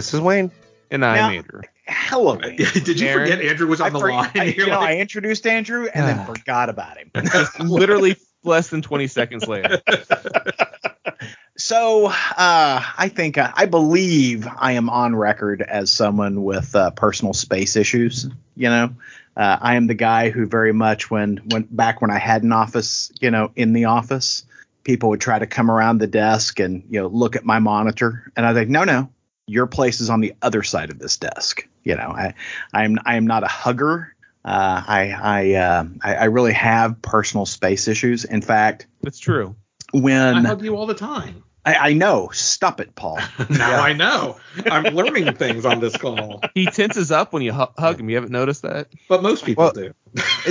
This is Wayne. And I'm Now- Andrew. Hello. Wayne. Did you Aaron? forget Andrew was on I, the for- line? I- You're know, like, I introduced Andrew and then forgot about him. Literally less than 20 seconds later. So uh, I think uh, I believe I am on record as someone with uh, personal space issues. You know, uh, I am the guy who very much when when back when I had an office, you know, in the office, people would try to come around the desk and you know look at my monitor, and I think, no, no, your place is on the other side of this desk. You know, I I'm I am not a hugger. Uh, I I, uh, I I really have personal space issues. In fact, That's true. when I hug you all the time. I, I know. Stop it, Paul. Now I know. I'm learning things on this call, He tenses up when you hu- hug him. You haven't noticed that? but most people Well, do.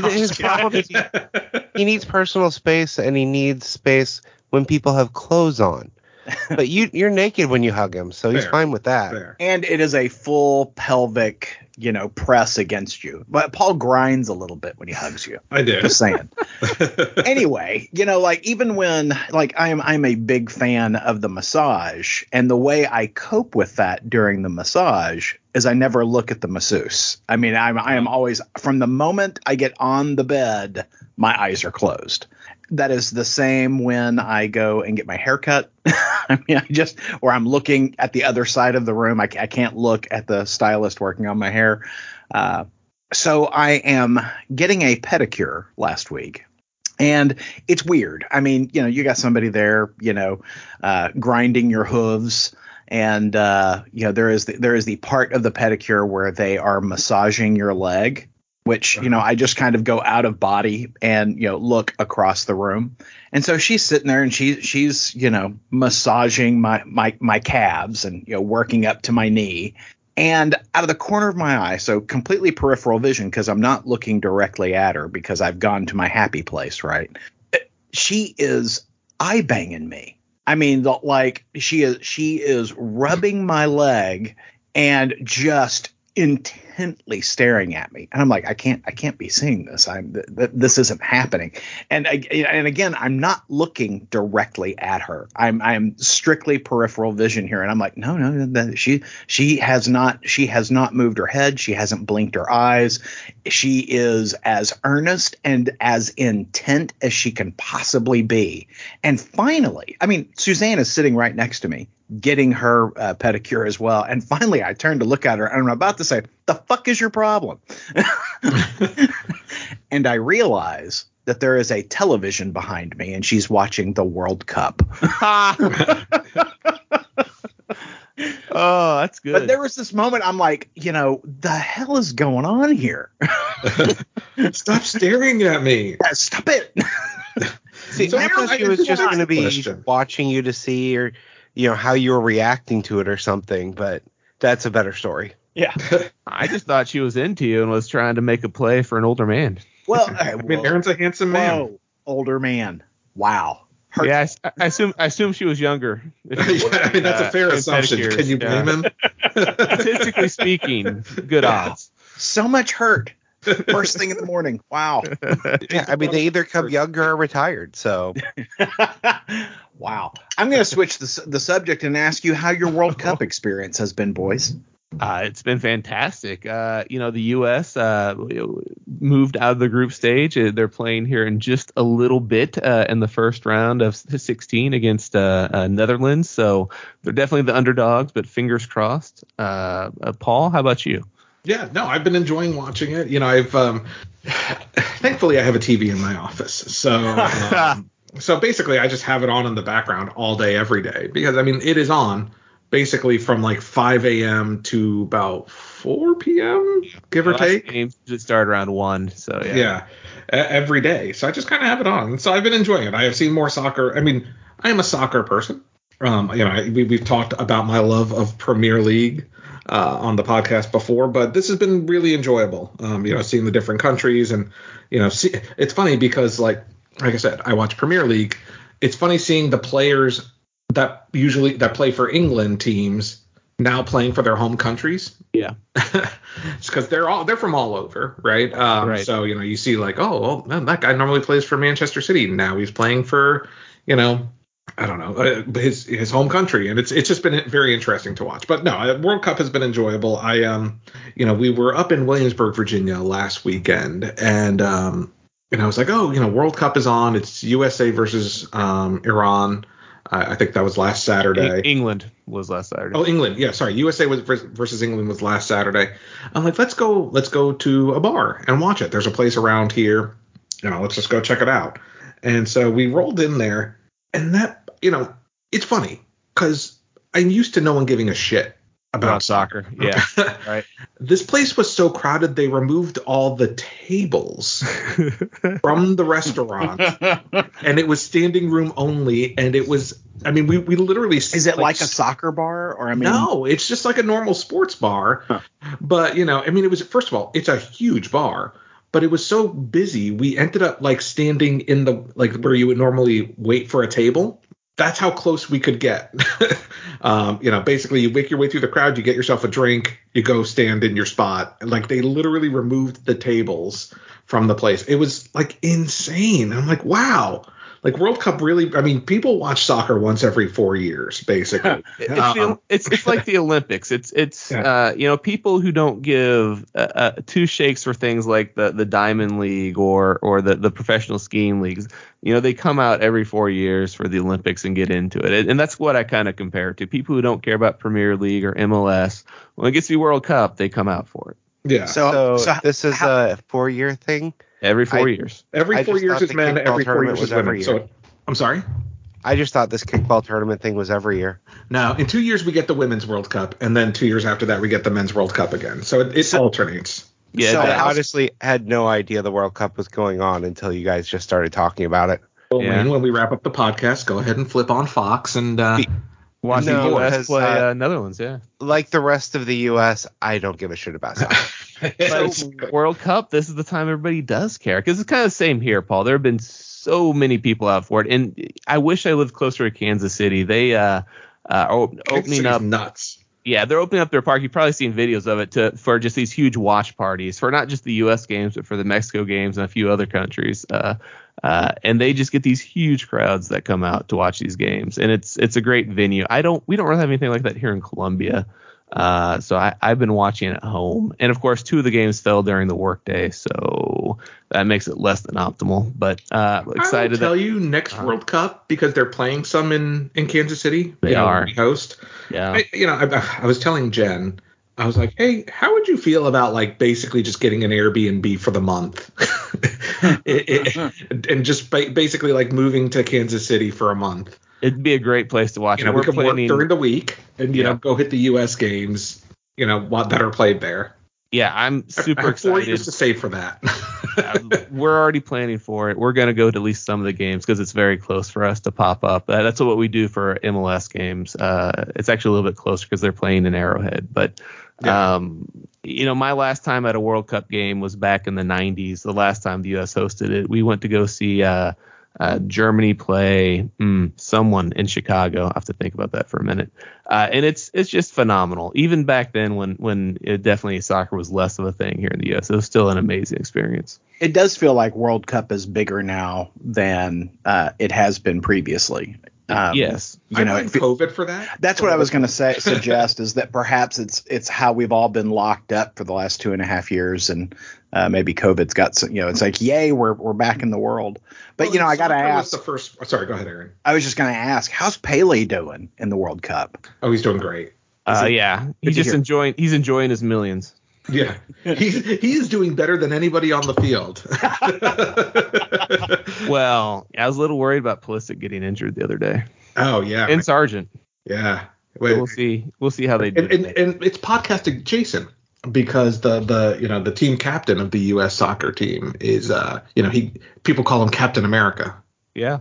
His problem is he, he needs personal space and he needs space when people have clothes on. But you you're naked when you hug him, so he's fine with that. There. and it is a full pelvic, you know, press against you. But Paul grinds a little bit when he hugs you. I do. Just saying. anyway, you know, like even when like I'm I'm a big fan of the massage, and the way I cope with that during the massage is I never look at the masseuse. I mean, I'm I am always from the moment I get on the bed, my eyes are closed. That is the same when I go and get my hair cut. I mean, I just or I'm looking at the other side of the room. I, I can't look at the stylist working on my hair. Uh, so I am getting a pedicure last week. And it's weird. I mean, you know, you got somebody there, you know, uh, grinding your hooves, and uh, you know there is the, there is the part of the pedicure where they are massaging your leg, which you know uh-huh. I just kind of go out of body and you know look across the room, and so she's sitting there and she she's you know massaging my my my calves and you know working up to my knee, and out of the corner of my eye, so completely peripheral vision because I'm not looking directly at her because I've gone to my happy place, right? She is eye banging me. I mean, the, like she is she is rubbing my leg and just intently staring at me. And i'm like i can't i can't be seeing this. I'm th- th- this isn't happening. And I- and again i'm not looking directly at her. I'm i'm strictly peripheral vision here. And i'm like no no she she has not she has not moved her head. She hasn't blinked her eyes. She is as earnest and as intent as she can possibly be. And finally i mean suzanne is sitting right next to me getting her uh, pedicure as well. And finally, I turned to look at her and I'm about to say, The fuck is your problem? and I realize that there is a television behind me and she's watching the World Cup. Oh, that's good. But there was this moment I'm like, you know, the hell is going on here? Stop staring at me. Stop it. See, So I thought she was just just going to be question. watching you to see or you know how you were reacting to it or something, but that's a better story. Yeah. I just thought she was into you and was trying to make a play for an older man. Well, I mean, Aaron's a handsome man. whoa, older man. Wow. Hurt- Yeah, I s- I, assume I assume she was younger. yeah, I mean, that's a Uh, fair in assumption. pedicures, Can you yeah. blame him? Statistically speaking, good odds. So much hurt. First thing in the morning. Wow. Yeah, I mean they either come younger or retired. So wow. I'm going to switch the, the subject and ask you how your World Cup experience has been, boys. Uh, it's been fantastic. Uh, you know, the U.S. Uh, moved out of the group stage. Uh, They're playing here in just a little bit uh, in the first round of 16 against uh, Netherlands. So they're definitely the underdogs, but fingers crossed. Uh, uh, Paul, how about you? Yeah, no, I've been enjoying watching it. You know, I've um, thankfully I have a TV in my office, so um, so basically I just have it on in the background all day, every day because I mean it is on basically from like 5 a.m. to about 4 p.m. give or Last take. Games just start around one. So yeah. Yeah, every day. So I just kind of have it on. So I've been enjoying it. I have seen more soccer. I mean, I am a soccer person. Um, you know, I, we, we've talked about my love of Premier League uh, on the podcast before, but this has been really enjoyable. Um, you know, seeing the different countries and you know, see, it's funny because like like I said, I watch Premier League. It's funny seeing the players that usually that play for England teams now playing for their home countries Yeah. It's because they're all they're from all over, right? Um, Right. So you know, you see like, oh, well, man, that guy normally plays for Manchester City. Now he's playing for, you know, I don't know uh, his his home country, and it's it's just been very interesting to watch. But no, uh, World Cup has been enjoyable. I um, you know, we were up in Williamsburg, Virginia last weekend, and um, and I was like, oh, you know, World Cup is on. It's USA versus um Iran. I, I think that was last Saturday. England was last Saturday. Oh, England. Yeah, sorry. USA was versus England was last Saturday. I'm like, let's go. Let's go to a bar and watch it. There's a place around here. You know, let's just go check it out. And so we rolled in there, and that you know, it's funny because I'm used to no one giving a shit about, soccer. Yeah. right. This place was so crowded they removed all the tables from the restaurant, and it was standing room only. And it was, I mean, we we literally Is it like, a soccer bar or I mean no, it's just like a normal sports bar. Huh. But you know, I mean, it was first of all, it's a huge bar, but it was so busy, we ended up like standing in the like where you would normally wait for a table. That's how close we could get. um, you know, basically, you make your way through the crowd, you get yourself a drink, you go stand in your spot. Like they literally removed the tables from the place. It was like insane. I'm like, wow. Like World Cup really, I mean, people watch soccer once every four years, basically. It's, the, it's it's like the Olympics. It's it's Yeah. uh, you know people who don't give uh, uh, two shakes for things like the the Diamond League or or the the professional skiing leagues. You know they come out every four years for the Olympics and get into it, and, and that's what I kind of compare to. People who don't care about Premier League or MLS when it gets to the World Cup, they come out for it yeah. So, So, so this is how- a four year thing. Every four I- years. Every four years thought is the men, every four years was is women. every So year. I'm sorry. I just thought this kickball tournament thing was every year. No, in two years we get the women's World Cup, and then two years after that we get the men's World Cup again. So it, it alternates. Yeah, So I honestly had no idea the World Cup was going on until you guys just started talking about it. Well, Yeah. Wayne, when we wrap up the podcast, go ahead and flip on Fox and uh, Be- watch No, the U.S. play uh, uh, Netherlands. Yeah. Like the rest of the U.S., I don't give a shit about soccer. So World Cup, this is the time everybody does care because it's kind of the same here, Paul. There have been so many people out for it, and I wish I lived closer to Kansas City. They uh, uh are op- opening up, nuts. yeah, they're opening up their park. You've probably seen videos of it to for just these huge watch parties for not just the U.S. games, but for the Mexico games and a few other countries. Uh, uh, and they just get these huge crowds that come out to watch these games, and it's it's a great venue. I don't we don't really have anything like that here in Columbia. Uh, so I, I've been watching at home, and of course, two of the games fell during the workday, so that makes it less than optimal. But uh, I excited to tell that you next Uh-huh. World Cup because they're playing some in in Kansas City. They you know, are. host. yeah, I, you know, I, I was telling Jen, I was like, hey, how would you feel about like basically just getting an Airbnb for the month, It- it- and just ba- basically like moving to Kansas City for a month. it'd be a great place to watch. You know, we We're could work during the week and you know go hit the U.S. games. You know what that are played there. Yeah, I'm super I have four excited. years to save for that. We're already planning for it. We're going to go to at least some of the games because it's very close for us to pop up. Uh, that's what we do for MLS games. Uh, it's actually a little bit closer because they're playing in Arrowhead. But, Yeah. um, you know, my last time at a World Cup game was back in the 90s, the last time the U.S. hosted it. We went to go see uh, uh, Germany play mm, someone in Chicago. I have to think about that for a minute. Uh, and it's it's just phenomenal. Even back then, when when it definitely soccer was less of a thing here in the U.S., it was still an amazing experience. it does feel like World Cup is bigger now than uh, it has been previously. Um, yes. you know, I it blame COVID for that. That's what I was going to say. Suggest is that perhaps it's it's how we've all been locked up for the last two and a half years, and uh, maybe COVID's got some. You know, it's like yay, we're we're back in the world. But Well, you know, I got to ask. the first. Sorry, go ahead, Aaron. I was just going to ask, how's Pele doing in the World Cup? Oh, he's doing great. Uh, it- yeah, he's just hear. enjoying. He's enjoying his millions. Yeah, he's he is doing better than anybody on the field. Well, I was a little worried about Pulisic getting injured the other day, oh yeah, and Sargent. yeah. So we'll see. We'll see how they do. and, and, and it's podcasting Jason because the the you know the team captain of the U.S. soccer team is uh you know he people call him Captain America yeah,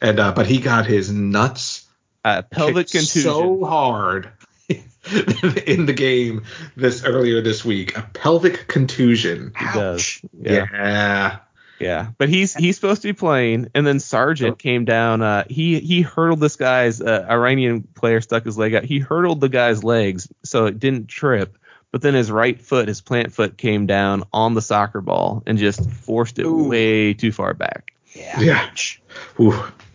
and uh but he got his nuts uh, pelvic contusion. so hard in the game this earlier this week a pelvic contusion he does. yeah, Yeah. Yeah, but he's he's supposed to be playing, and then Sargent came down. Uh, he he hurdled this guy's uh, Iranian player stuck his leg out. He hurdled the guy's legs so it didn't trip. But then his right foot, his plant foot, came down on the soccer ball and just forced it Ooh. way too far back. Yeah. Yeah. Ooh.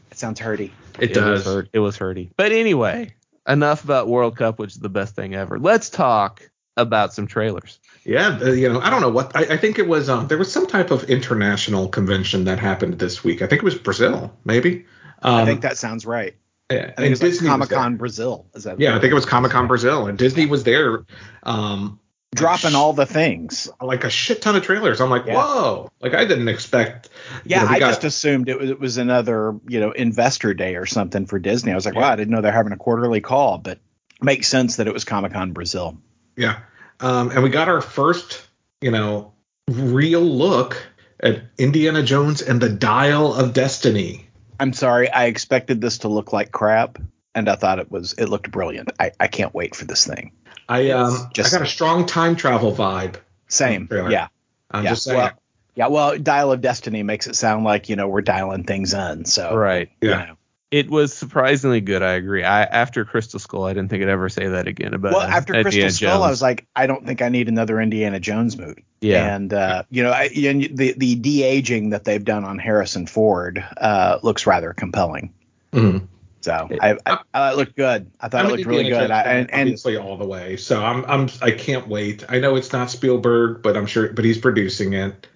It sounds hurty. It, it does. Was hurt, it was hurty. But anyway, enough about World Cup, which is the best thing ever. Let's talk about some trailers. Yeah, uh, you know, I don't know what I, I think it was. Um, there was some type of international convention that happened this week. I think it was Brazil, maybe. Um, I think that sounds right. Yeah, I think like Disney was Comic Con. Brazil. Is that Yeah, I think it was Comic Con Brazil, and Disney was there. Um, dropping all the things. like a shit ton of trailers. I'm like, Yeah. whoa! Like I didn't expect. you Yeah, know, we I got- just assumed it was it was another you know investor day or something for Disney. I was like, wow, I didn't know they're having a quarterly call, but makes sense that it was Comic Con Brazil. Yeah. Um, and we got our first, you know, real look at Indiana Jones and the Dial of Destiny. I'm sorry, I expected this to look like crap, and I thought it was it looked brilliant. I, I can't wait for this thing. I um just- I got a strong time travel vibe. Same, Trailer. yeah, I'm yeah. just saying. well, yeah. Well, Dial of Destiny makes it sound like you know we're dialing things in. So Right. you Yeah. know. It was surprisingly good. I agree. I after Crystal Skull, I didn't think I'd ever say that again about. Well, after Indiana Crystal Skull, I was like, I don't think I need another Indiana Jones movie. yeah, And uh, you know, I, and the the de aging that they've done on Harrison Ford uh, looks rather compelling. Mhm. So I, I, I it looked good. I thought I'm it an looked really Indiana good. I, and, and obviously all the way. So I'm I'm I can't wait. I know it's not Spielberg, but I'm sure but he's producing it.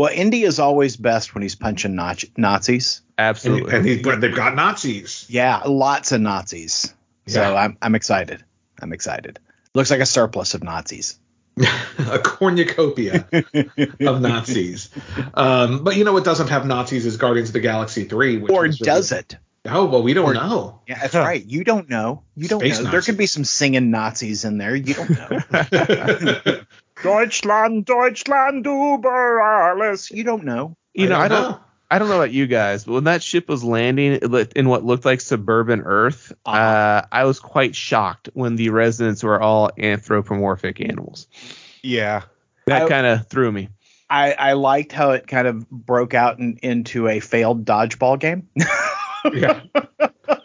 Well, Indy is always best when he's punching Naz- Nazis. And, absolutely. and he's, they've got Nazis. Yeah, lots of Nazis. So I'm I'm excited. I'm excited. Looks like a surplus of Nazis. a cornucopia of Nazis. Um, but you know what doesn't have Nazis is Guardians of the Galaxy 3. Which Or was does it? Oh, well, we don't Or- know. Yeah, that's right. You don't know. You don't Space know. There could be some singing Nazis in there. You don't know. Deutschland, Deutschland über alles. You don't know. you know, I don't don't. I don't know about you guys, but when that ship was landing in what looked like suburban Earth, Uh-huh. uh, I was quite shocked when the residents were all anthropomorphic animals. Yeah. That kind of threw me. I, I liked how it kind of broke out in, into a failed dodgeball game. Yeah.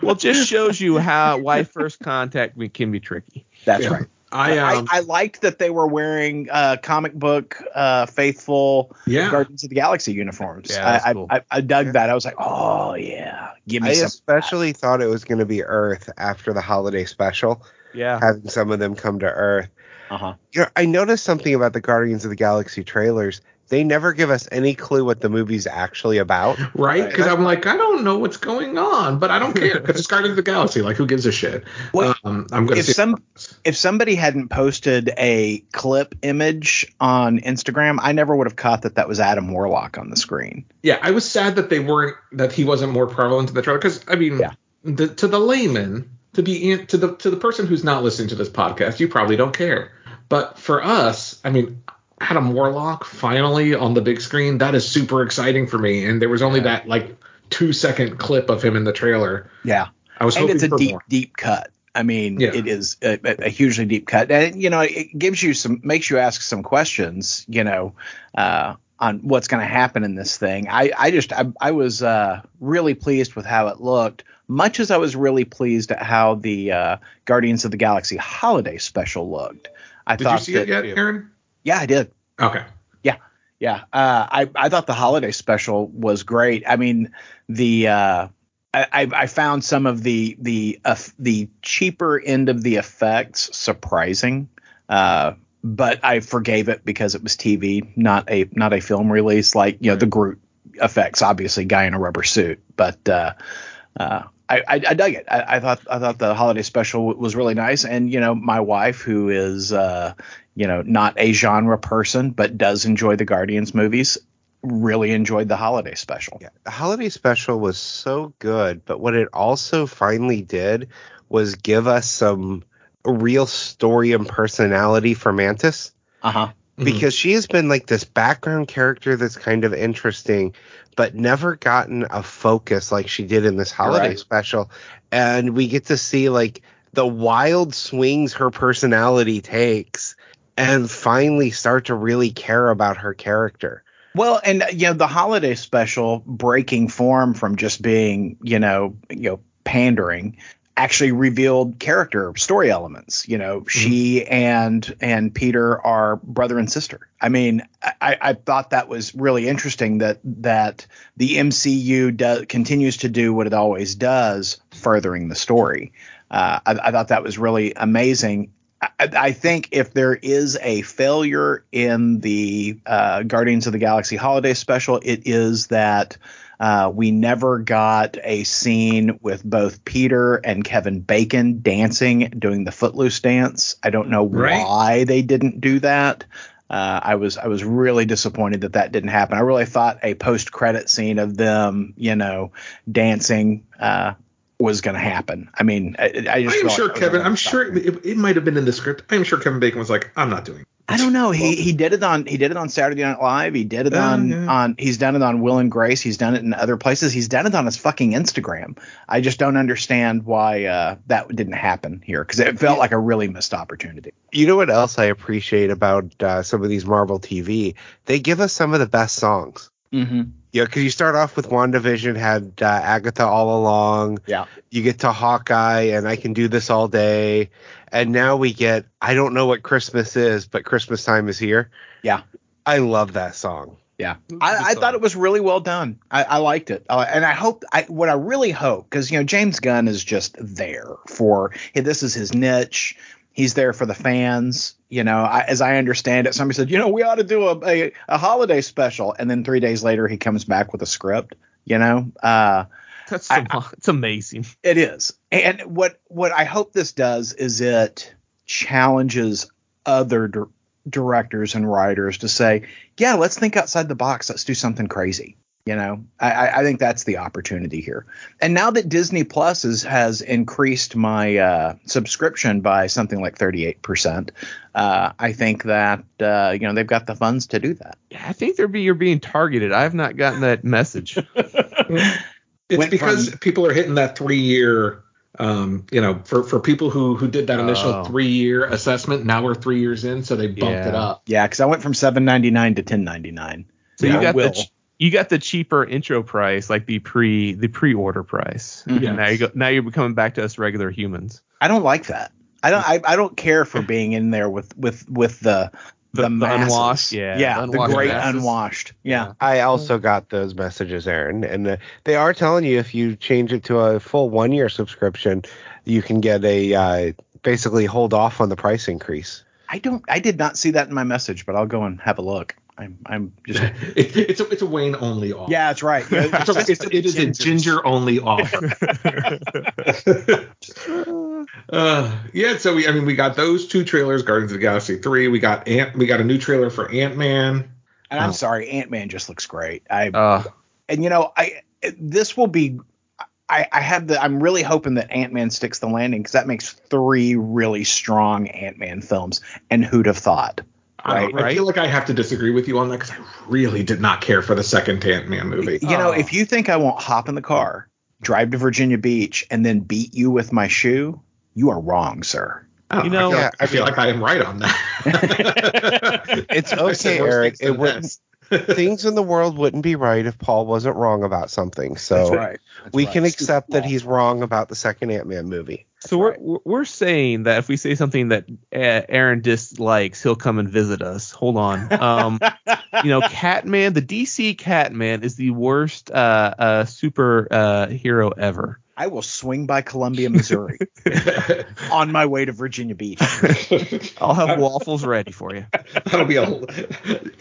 Well, it just shows you how why first contact can be tricky. That's Yeah. right. I, um, I, I liked that they were wearing uh, comic book uh, faithful yeah. Guardians of the Galaxy uniforms. Yeah, I, cool. I, I, I dug Yeah. that. I was like, oh yeah, give me I some. especially thought it was going to be Earth after the holiday special, Yeah. having some of them come to Earth. Uh-huh. You know, I noticed something about the Guardians of the Galaxy trailers. They never give us any clue what the movie's actually about. Right? Right. Because I'm like, I don't know what's going on, but I don't care because it's Guardians of the Galaxy. Like, who gives a shit? Well, um, I'm going to if see. some if somebody hadn't posted a clip image on Instagram, I never would have caught that that was Adam Warlock on the screen. yeah, I was sad that they weren't that he wasn't more prevalent in the trailer because I mean, Yeah. the, to the layman, to the to the to the person who's not listening to this podcast, you probably don't care. But for us, I mean, Adam Warlock finally on the big screen, that is super exciting for me. And there was only that like two second clip of him in the trailer. Yeah, I was and hoping it's a deep more. deep cut. I mean, Yeah. it is a, a- a hugely deep cut, and you know, it gives you some makes you ask some questions. You know, uh, on what's going to happen in this thing. I I just I, I was uh, really pleased with how it looked. Much as I was really pleased at how the uh, Guardians of the Galaxy holiday special looked. I Did thought you see that, it yet, Aaron? Yeah, I did. Okay. Yeah, yeah. uh, I I thought the holiday special was great. I mean, the uh, I I found some of the the uh, the cheaper end of the effects surprising, uh, but I forgave it because it was TV, not a not a film release. Like you know the Groot effects, obviously, guy in a rubber suit, but. Uh, uh, I, I, I dug it. I, I thought I thought the holiday special w- was really nice, and you know my wife, who is uh, you know not a genre person but does enjoy the Guardians movies, really enjoyed the holiday special. Yeah, the holiday special was so good, but what it also finally did was give us some real story and personality for Mantis. Uh huh. Mhm. because she has been like this background character that's kind of interesting, but never gotten a focus like she did in this holiday right. special. And we get to see like the wild swings her personality takes and finally start to really care about her character. Well, and uh, you know the holiday special breaking form from just being you know you know pandering. actually revealed character story elements. You know, she and and Peter are brother and sister. I mean, I, I thought that was really interesting that that the MCU do, continues to do what it always does, furthering the story. Uh, I, I thought that was really amazing. I, I think if there is a failure in the uh, Guardians of the Galaxy holiday special, it is that uh, we never got a scene with both Peter and Kevin Bacon dancing, doing the Footloose dance. I don't know Right. why they didn't do that. Uh, I was I was really disappointed that that didn't happen. I really thought a post credit scene of them, you know, dancing uh, was going to happen. I mean, I, I just I am sure like that was Kevin. I'm sure it, it might have been in the script. I'm sure Kevin Bacon was like, I'm not doing. It. I don't know. He he did it on he did it on Saturday Night Live. He did it Yeah, on yeah. on he's done it on Will and Grace. He's done it in other places. He's done it on his fucking Instagram. I just don't understand why uh, that didn't happen here because it felt like a really missed opportunity. You know what else I appreciate about uh, some of these Marvel TV? They give us some of the best songs. Mm-hmm. Yeah, because you start off with WandaVision had uh, Agatha all along. Yeah. You get to Hawkeye and I can do this all day. And now we get I don't know what Christmas is, but Christmas time is here. Yeah. I love that song. Yeah, I, I thought it was really well done. I, I liked it, uh, and I hope. I what I really hope because you know James Gunn is just there for hey, this is his niche. He's there for the fans. You know, I, as I understand it, somebody said, you know, we ought to do a, a a holiday special, and then three days later he comes back with a script. You know, uh, That's I- it's amazing. it is. And what what I hope this does is it challenges other dir- directors and writers to say, yeah, let's think outside the box. Let's do something crazy. You know, I, I I think that's the opportunity here. And now that Disney Plus is, has increased my uh, subscription by something like 38%, uh, I think that, uh, you know, they've got the funds to do that. Yeah, I think they're be, you're being targeted. I have not gotten that message. It's Went because from- people are hitting that three year. Um, you know, for, for people who who did that initial Oh. three year assessment, now we're three years in, so they bumped Yeah. it up. Yeah, because I went from 7.99 to 10.99. So Yeah, you got the ch- you got the cheaper intro price, like the pre the pre order price. Mhm. Yes. Now you go now you're coming back to us regular humans. I don't like that. I don't. I, I don't care for being in there with with with the the, The- the unwashed, yeah, yeah, the the, great masses. unwashed. Yeah. I also got those messages, Aaron, and uh, they are telling you if you change it to a full one year subscription, you can get a uh, basically hold off on the price increase. I don't. I did not see that in my message, but I'll go and have a look. I'm. I'm just. It, it's a it's a Wayne only offer. yeah, that's right. It's a- it's, it is a ginger only offer. uh, yeah, so we I mean we got those two trailers, Guardians of the Galaxy three. We got Ant we got a new trailer for Ant Man. And I'm sorry, Ant Man just looks great. I Uh, and you know I this will be. I, I have the. I'm really hoping that Ant Man sticks the landing because that makes three really strong Ant Man films. And who'd have thought? I, Right, I feel like I have to disagree with you on that because I really did not care for the second Ant Man movie. You know, Oh. if you think I won't hop in the car, drive to Virginia Beach, and then beat you with my shoe, you are wrong, sir. Oh, I don't You know, know- I feel, Yeah, like, I feel like I am right on that. It's I okay, Eric. things It wouldn't- Things in the world wouldn't be right if Paul wasn't wrong about something. So That's we right. can Stupid accept that he's wrong about the second Ant Man movie. So we're we're we're saying that if we say something that uh, Aaron dislikes, he'll come and visit us. Hold on. Um, you know, Catman, the DC Catman is the worst uh, uh, super uh, hero ever. I will swing by Columbia, Missouri, on my way to Virginia Beach. I'll have waffles ready for you. That'll be a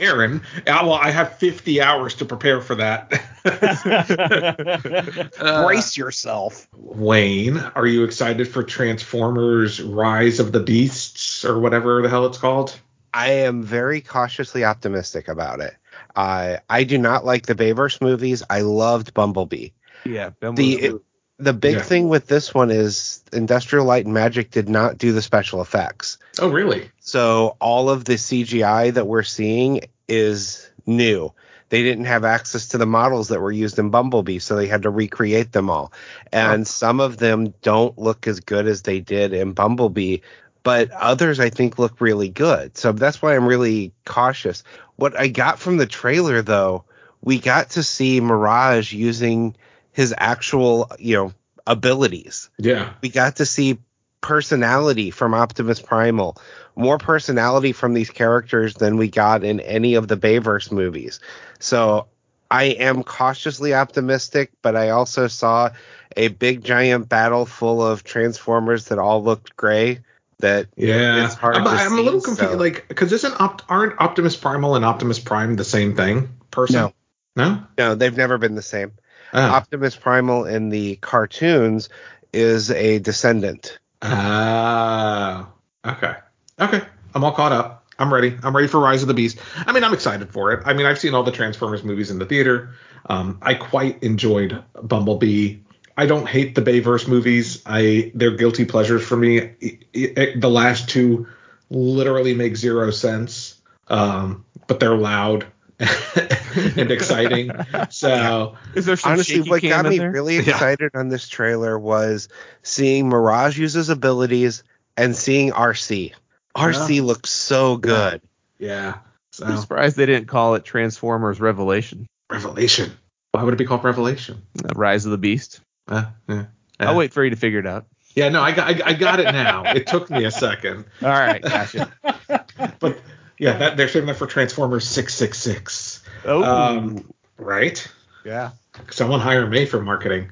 Aaron. uh, Well, I have 50 hours to prepare for that. Uh, Brace yourself. Wayne, are you excited for Transformers: Rise of the Beasts or whatever the hell it's called? I am very cautiously optimistic about it. Uh, I do not like the Bayverse movies. I loved Bumblebee. Yeah. Ben The it- the big Yeah. thing with this one is Industrial Light and Magic did not do the special effects. Oh, really? So all of the CGI that we're seeing is new. They didn't have access to the models that were used in Bumblebee, so they had to recreate them all. And some of them don't look as good as they did in Bumblebee, but others I think look really good. So that's why I'm really cautious. What I got from the trailer though, we got to see Mirage using his actual, you know, abilities. Yeah. We got to see personality from Optimus Primal, more personality from these characters than we got in any of the Bayverse movies. So I am cautiously optimistic, but I also saw a big giant battle full of Transformers that all looked gray. That Yeah. it's hard I'm, to I'm see, a little confused, so- like, because isn't Opt- aren't Optimus Primal and Optimus Prime the same thing? Person? No. No. no, they've never been the same. Oh. Optimus Primal in the cartoons is a descendant. Ah, okay, okay. I'm all caught up. I'm ready. I'm ready for Rise of the Beast. I mean, I'm excited for it. I mean, I've seen all the Transformers movies in the theater. Um, I quite enjoyed Bumblebee. I don't hate the Bayverse movies. I they're guilty pleasures for me. I- I- the last two literally make zero sense, um, but they're loud and exciting. So Is there some Honestly, what got me there? really Yeah. excited on this trailer was seeing Mirage use his abilities and seeing Arcee. Arcee looks so good. yeah, I'm surprised they didn't call it Transformers Revelation, Revelation. Why would it be called Revelation? uh, Rise of the Beast. Uh, yeah. I'll wait for you to figure it out. Yeah, no, I got, I, I got it now. it took me a second, All right, gotcha. but yeah, that they're saving that for Transformers six six six. Oh, Um, right? yeah. Someone hire me for marketing.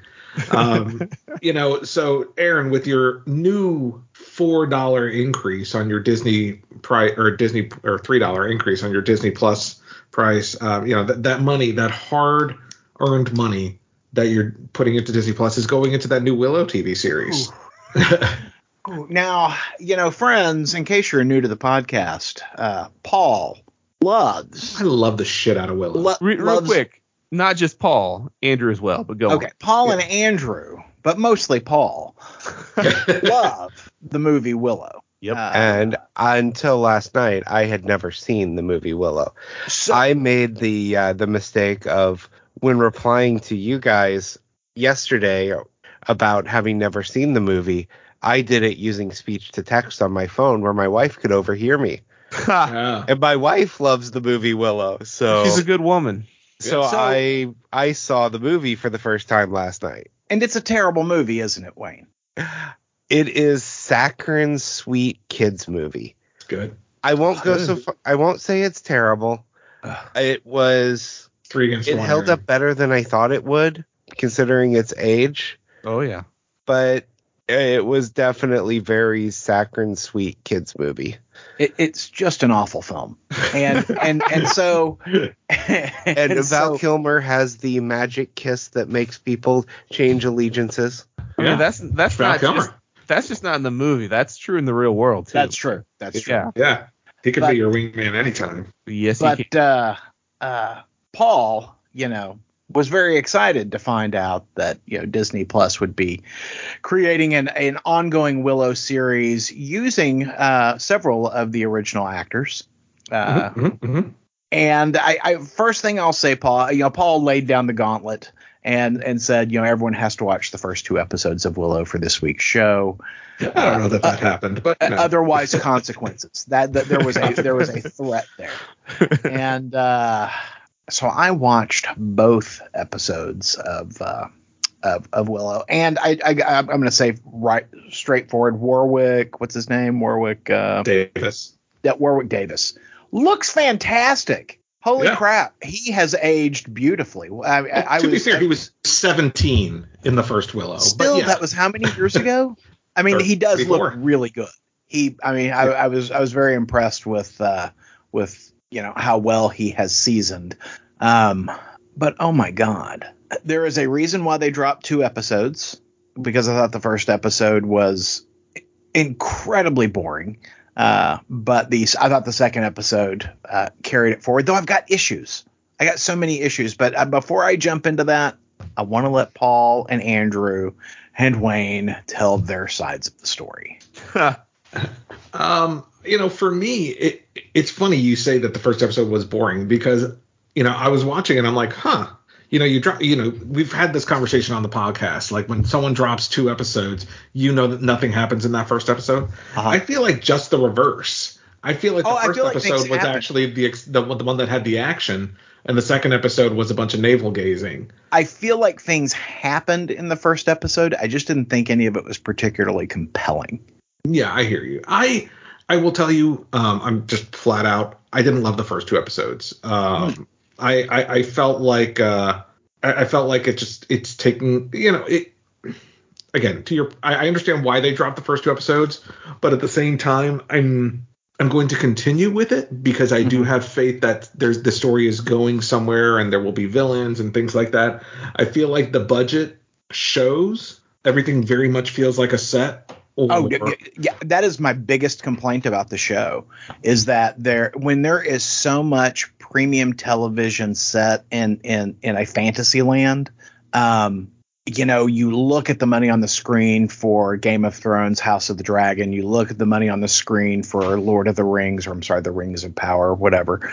Um, you know, so Aaron, with your new four dollar increase on your Disney price or Disney or three dollar increase on your Disney Plus price, um, you know that that money, that hard earned money that you're putting into Disney Plus is going into that new Willow TV series. Now, you know, friends, in case you're new to the podcast, uh, Paul loves. I love the shit out of Willow. lo- Re- real loves- quick, not just Paul, Andrew as well, but go Okay, Paul and Andrew, but mostly Paul, love the movie Willow. Yep. Uh, And until last night, I had never seen the movie Willow. so, I made the uh, the mistake of when replying to you guys yesterday about having never seen the movie. I did it using speech to text on my phone, where my wife could overhear me. Yeah. And my wife loves the movie Willow, so She's a good woman. so, So- I I saw the movie for the first time last night. and it's a terrible movie, isn't it, Wayne? It is saccharine sweet kids movie. It's good. I won't go so far. I won't say it's terrible. It was. Three against It one. held Aaron. up better than I thought it would, considering its age. Oh yeah. But it was definitely very saccharine sweet kids movie. It, it's just an awful film, and and and so And, and Val so- Kilmer has the magic kiss that makes people change allegiances. I Yeah. mean, that's that's Val not Kilmer. just that's just not in the movie. That's true in the real world too. That's true. That's true. yeah. Yeah. He could But- be your wingman anytime. Yes, he can. But uh, uh, Paul, you know, was very excited to find out that you know Disney Plus would be creating an, an ongoing Willow series using uh, several of the original actors. Uh, Mhm, mhm. And I, I first thing I'll say, Paul, you know, Paul laid down the gauntlet and and said, you know, everyone has to watch the first two episodes of Willow for this week's show. I don't know that that happened, but Uh, no. Otherwise, consequences. That, that there was a there was a threat there, and uh, so I watched both episodes of uh, of, of Willow, and I, I I'm going to say right straightforward. Warwick, what's his name? Warwick. Uh, Davis. that Warwick Davis looks fantastic. Holy Yeah. crap, he has aged beautifully. I, I, I to be was fair, he was 17 in the first Willow. still but yeah, that was how many years ago? I mean, he does look really good. He, I mean, I, I was I was very impressed with uh, with you know how well he has seasoned. Um, but oh my god, there is a reason why they dropped two episodes because I thought the first episode was incredibly boring. Uh, but these, I thought the second episode uh, carried it forward. Though I've got issues. I got so many issues. But uh, before I jump into that, I want to let Paul and Andrew and Wayne tell their sides of the story. Um, you know, for me, it it's funny you say that the first episode was boring because you know I was watching and I'm like, huh. You know, you drop. You know, we've had this conversation on the podcast. Like when someone drops two episodes, you know that nothing happens in that first episode. Uh-huh. I feel like just the reverse. I feel like the Oh, I first like episode was happen. actually the, the the one that had the action, and the second episode was a bunch of navel gazing. I feel like things happened in the first episode. I just didn't think any of it was particularly compelling. Yeah, I hear you. I I will tell you, um, I'm just flat out. I didn't love the first two episodes. Um, I, I I felt like uh, I, I felt like it just it's taking you know it again to your. I, I understand why they dropped the first two episodes, but at the same time, I'm I'm going to continue with it because I do have faith that there's the story is going somewhere and there will be villains and things like that. I feel like the budget shows everything very much feels like a set. Oh, yeah, that is my biggest complaint about the show is that there when there is so much premium television set in in in a fantasy land, um, you know, you look at the money on the screen for Game of Thrones, House of the Dragon, you look at the money on the screen for Lord of the Rings, or I'm sorry, the Rings of Power, whatever.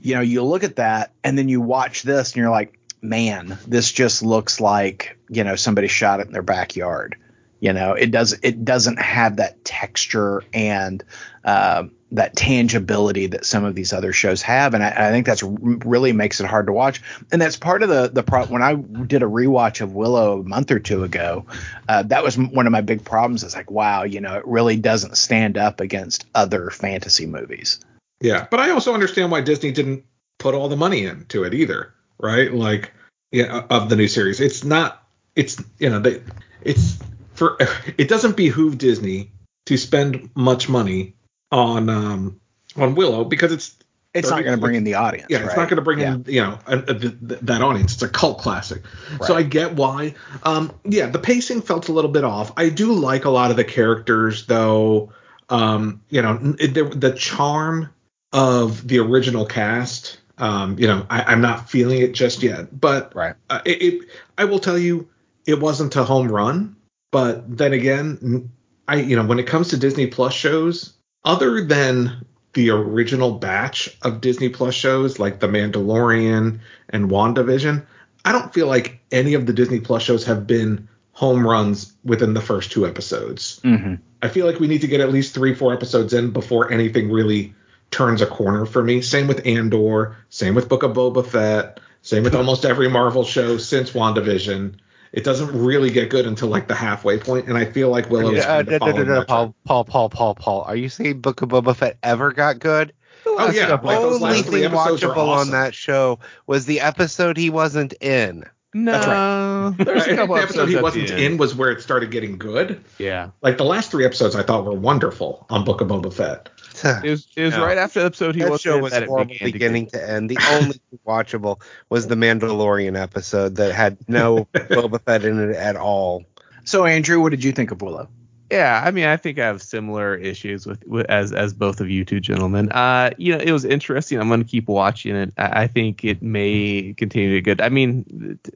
You know, you look at that and then you watch this and you're like, man, this just looks like, you know, somebody shot it in their backyard. You know, it does it doesn't have that texture and uh, that tangibility that some of these other shows have, and I, I think that's really makes it hard to watch. And that's part of the the pro- when I did a rewatch of Willow a month or two ago, uh, that was one of my big problems. It's like, wow, you know, it really doesn't stand up against other fantasy movies. Yeah, but I also understand why Disney didn't put all the money into it either, right? Like, yeah, of the new series, it's not. It's you know, they, it's for. It doesn't behoove Disney to spend much money on um on Willow because it's It's not going to bring in the audience. yeah, it's not going to bring Yeah. in you know a, a, th- th- that audience. It's a cult classic, so I get why. Um, yeah, the pacing felt a little bit off. I do like a lot of the characters, though. Um, you know, it, the, the charm of the original cast. Um, you know, I, I'm not feeling it just yet, but Right. uh, it, it, I will tell you, it wasn't a home run. But then again, I you know when it comes to Disney Plus shows, other than the original batch of Disney Plus shows like The Mandalorian and WandaVision, I don't feel like any of the Disney Plus shows have been home runs within the first two episodes. hmm I feel like we need to get at least three, four episodes in before anything really turns a corner for me. Same with Andor, same with Book of Boba Fett, same with almost every Marvel show since WandaVision. It doesn't really get good until like the halfway point, and I feel like Willow is Yeah, uh, kind no, of no, no, following no, Paul. Paul, Paul, Paul, Paul. Are you saying Book of Boba Fett ever got good? Oh yeah, the like only thing watchable awesome. on that show was the episode he wasn't in. No, That's there's I a think couple the episode episodes he wasn't end. in was where it started getting good. Yeah, Like the last three episodes, I thought were wonderful on Book of Boba Fett. It was it was No. right after the episode he that was show was that it horrible began to beginning get- to end. The only thing watchable was the Mandalorian episode that had no Boba Fett in it at all. So Andrew, what did you think of Willow? Yeah, I mean, I think I have similar issues with, with as as both of you two gentlemen. Uh, you know, it was interesting. I'm going to keep watching it. I, I think it may continue to get good. I mean, t-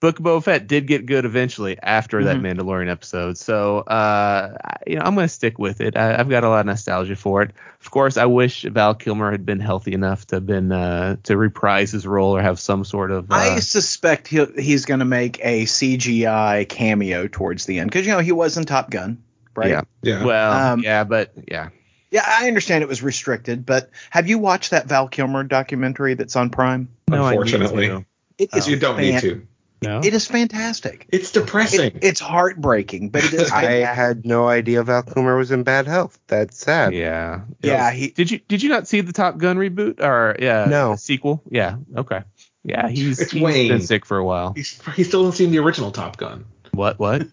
Book of Boba Fett did get good eventually after that Mandalorian episode. So, uh, I- you know, I'm going to stick with it. I, I've got a lot of nostalgia for it. Of course, I wish Val Kilmer had been healthy enough to been uh, to reprise his role or have some sort of. Uh, I suspect he'll, he's going to make a CGI cameo towards the end because you know he was in Top Gun, right? Yeah. Yeah. Well, Um, yeah, but yeah. Yeah, I understand it was restricted, but have you watched that Val Kilmer documentary that's on Prime? No, I need Unfortunately. to. It is you don't need to. No. It is fantastic. It's depressing. It, it's heartbreaking, but it is. I had no idea Val Kilmer was in bad health. That's sad. Yeah. Yeah, he- did you did you not see the Top Gun reboot or yeah No. sequel? Yeah. Okay. Yeah, he's, It's he's Wayne. been sick for a while. He's, he still hasn't seen the original Top Gun. What what?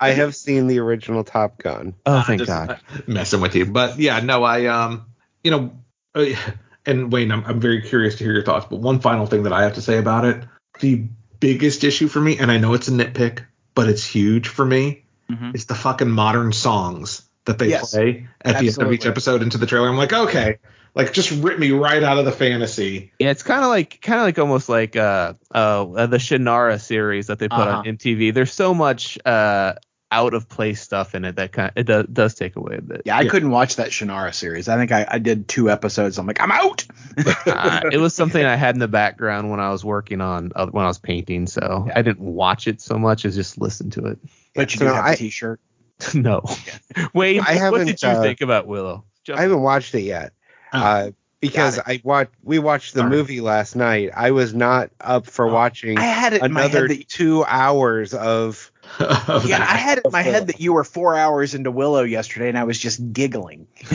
I have seen the original Top Gun. Oh, thank Just God. Messing with you, but yeah, no, I um, you know, uh, and Wayne, I'm, I'm very curious to hear your thoughts. But one final thing that I have to say about it, the biggest issue for me, and I know it's a nitpick, but it's huge for me, Mhm. is the fucking modern songs that they Yes. play at the end of each episode into the trailer. I'm like, okay, like just rip me right out of the fantasy. Yeah, it's kind of like kind of like almost like uh uh the Shannara series that they put Uh-huh. on MTV. There's so much uh out of place stuff in it that kind of, it does, does take away a bit. Yeah, I Yeah. couldn't watch that Shannara series. I think I, I did two episodes. I'm like, I'm out. uh, it was something I had in the background when I was working on uh, when I was painting, so I didn't watch it so much as just listen to it. But you So do have a I- T-shirt. no. Wayne, I what haven't, did you uh, think about Willow? Jump- I haven't watched it yet. Oh. Uh, because I watched we watched the Sorry. movie last night. I was not up for Oh. watching I had it in my another head that two hours of Of yeah, that. I had it in my head that you were four hours into Willow yesterday, and I was just giggling.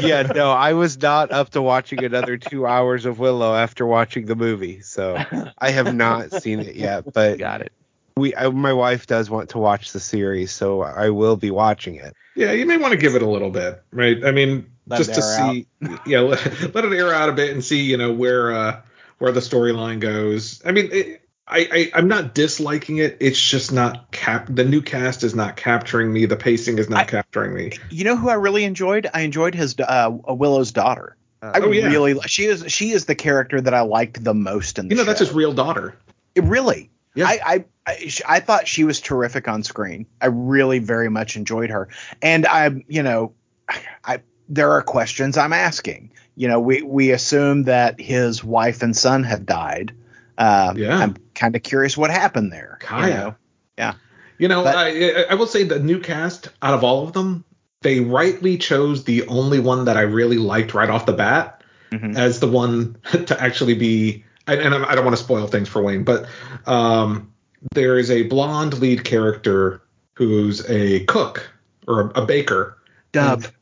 yeah, no, I was not up to watching another two hours of Willow after watching the movie, so I have not seen it yet. But Got it. we, I, my wife does want to watch the series, so I will be watching it. Yeah, you may want to give it a little bit, right? I mean, Let just to air see, yeah, let, let it air out a bit and see, you know, where uh where the storyline goes. I mean, it, I, I I'm not disliking it. It's just not cap. The new cast is not capturing me. The pacing is not I- capturing me. You know who I really enjoyed? I enjoyed his uh, Willow's daughter. I Oh, yeah. really she is she is the character that I liked the most in the You know, show. that's his real daughter. It really. Yeah. I, I I I thought she was terrific on screen. I really very much enjoyed her, and I you know, I there are questions I'm asking. You know, we we assume that his wife and son have died. Uh, Yeah. I'm kind of curious what happened there. you Kaya. Yeah. You know, But- I, I will say the new cast out of all of them, they rightly chose the only one that I really liked right off the bat Mhm. as the one to actually be. And, and I don't want to spoil things for Wayne, but um, there is a blonde lead character who's a cook or a, a baker. Dove.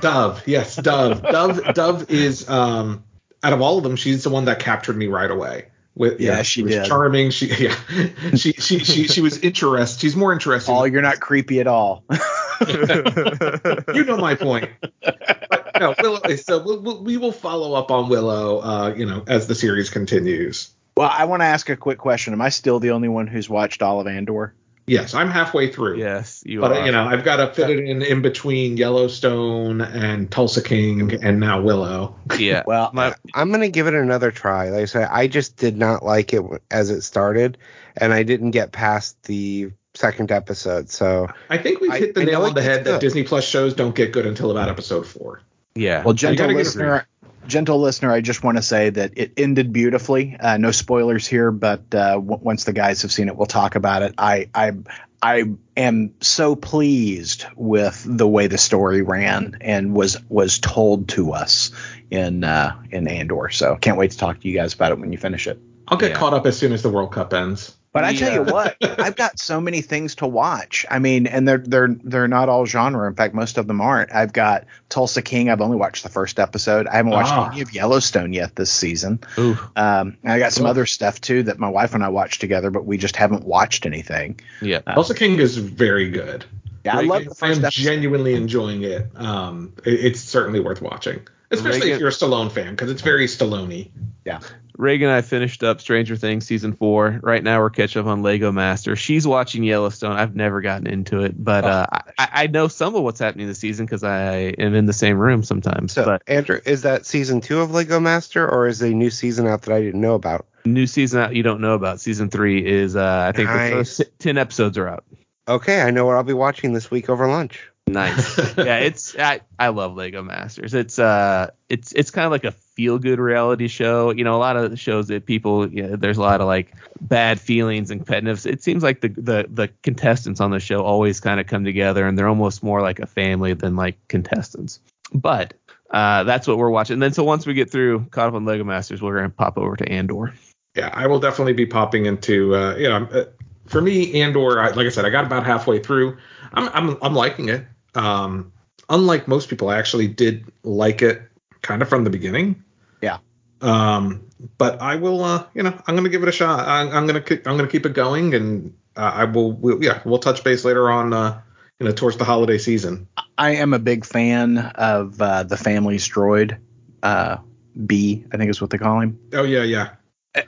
Dove, yes, Dove. Dove, Dove is um, out of all of them, she's the one that captured me right away. With Yeah, you know, she was did. charming. She yeah, she she she she was interested. She's more interesting. Oh, you're not creepy at all. you know my point. But, no, Willow, so we'll, we'll, we will follow up on Willow, uh, you know, as the series continues. well, I want to ask a quick question. Am I still the only one who's watched all of Andor? Yes, I'm halfway through. Yes, you are. But are. you know, I've got to fit it in in between Yellowstone and Tulsa King and now Willow. yeah. Well, My, I'm gonna give it another try. Like I said, I just did not like it as it started, and I didn't get past the second episode. So I think we've hit the I nail know on the head that good. Disney Plus shows don't get good until about episode four. Yeah. Well, gentle gotta get listener, gentle listener, I just want to say that it ended beautifully. Uh, no spoilers here, but uh, w- once the guys have seen it, we'll talk about it. I, I, I am so pleased with the way the story ran and was was told to us in uh, in Andor. So can't wait to talk to you guys about it when you finish it. I'll get Yeah. caught up as soon as the World Cup ends. But I tell you what, I've got so many things to watch. I mean, and they're they're they're not all genre. In fact, most of them aren't. I've got Tulsa King. I've only watched the first episode. I haven't watched Ah. any of Yellowstone yet this season. Ooh, Um, I got some Cool. other stuff too that my wife and I watched together, but we just haven't watched anything. yeah. Uh, Tulsa King is very good. Yeah, I Like, love the first I'm episode. genuinely enjoying it. Um, it- it's certainly worth watching, especially if you're a Stallone fan because it's very Stallone. Reagan and I finished up Stranger Things season four. Right now we're catching up on Lego Master. She's watching Yellowstone. I've never gotten into it, but Oh, uh, I, I know some of what's happening this season because I am in the same room sometimes. So, but Andrew, is that season two of Lego Master, or is a new season out that I didn't know about? new season out you don't know about. Season three is uh, I think the first ten episodes are out. Okay, I know what I'll be watching this week over lunch. Nice. yeah, it's I, I love Lego Masters. It's uh it's it's kind of like a feel good reality show. You know, a lot of shows that people you know, there's a lot of like bad feelings and petness. It seems like the the the contestants on the show always kind of come together and they're almost more like a family than like contestants. But uh, that's what we're watching. And then so once we get through caught up on Lego Masters, we're gonna pop over to Andor. Yeah, I will definitely be popping into. Uh, you know, uh, for me, Andor. I, like I said, I got about halfway through. I'm I'm I'm liking it. Um, unlike most people, I actually did like it kind of from the beginning. Yeah. Um, but I will. Uh, you know, I'm gonna give it a shot. I, I'm gonna keep, I'm gonna keep it going, and uh, I will. We'll, yeah, we'll touch base later on. Uh, you know, towards the holiday season. I am a big fan of uh, the family's droid. Uh, B, I think is what they call him. Oh yeah, yeah.